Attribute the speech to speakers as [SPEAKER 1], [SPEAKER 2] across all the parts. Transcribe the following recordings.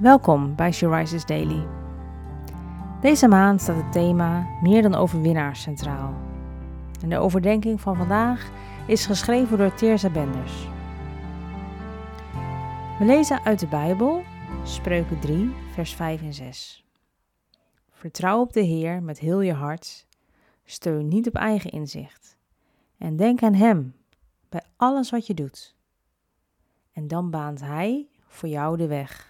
[SPEAKER 1] Welkom bij She Rises Daily. Deze maand staat het thema Meer dan overwinnaars centraal. En de overdenking van vandaag is geschreven door Teersa Benders. We lezen uit de Bijbel, Spreuken 3, vers 5 en 6. Vertrouw op de Heer met heel je hart, steun niet op eigen inzicht en denk aan Hem bij alles wat je doet. En dan baant Hij voor jou de weg.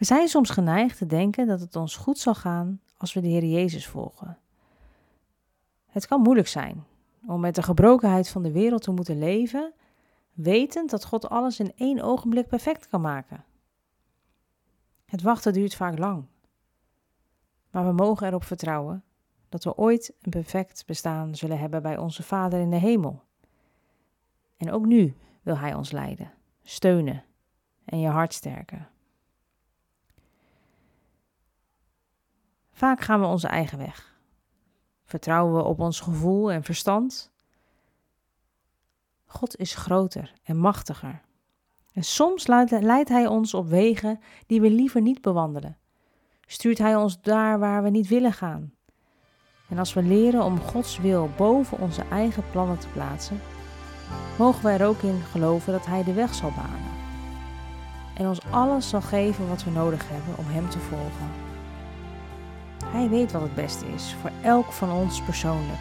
[SPEAKER 1] We zijn soms geneigd te denken dat het ons goed zal gaan als we de Heer Jezus volgen. Het kan moeilijk zijn om met de gebrokenheid van de wereld te moeten leven, wetend dat God alles in één ogenblik perfect kan maken. Het wachten duurt vaak lang, maar we mogen erop vertrouwen dat we ooit een perfect bestaan zullen hebben bij onze Vader in de hemel. En ook nu wil Hij ons leiden, steunen en je hart sterken. Vaak gaan we onze eigen weg. Vertrouwen we op ons gevoel en verstand? God is groter en machtiger. En soms leidt Hij ons op wegen die we liever niet bewandelen. Stuurt Hij ons daar waar we niet willen gaan. En als we leren om Gods wil boven onze eigen plannen te plaatsen, mogen we er ook in geloven dat Hij de weg zal banen. En ons alles zal geven wat we nodig hebben om Hem te volgen. Hij weet wat het beste is voor elk van ons persoonlijk.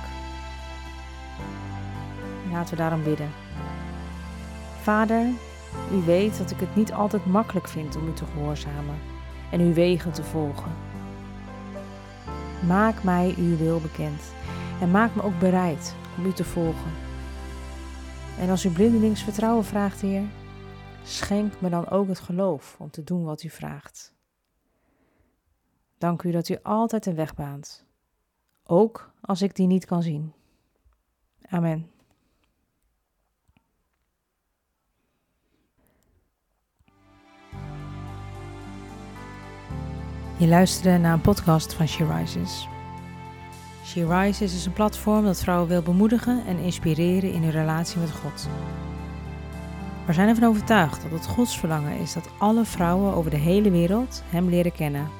[SPEAKER 1] Laten we daarom bidden. Vader, u weet dat ik het niet altijd makkelijk vind om u te gehoorzamen en uw wegen te volgen. Maak mij uw wil bekend en maak me ook bereid om u te volgen. En als u blindelings vertrouwen vraagt, Heer, schenk me dan ook het geloof om te doen wat u vraagt. Dank u dat u altijd een weg baant, ook als ik die niet kan zien. Amen. Je luisterde naar een podcast van She Rises. She Rises is een platform dat vrouwen wil bemoedigen en inspireren in hun relatie met God. We zijn ervan overtuigd dat het Gods verlangen is dat alle vrouwen over de hele wereld Hem leren kennen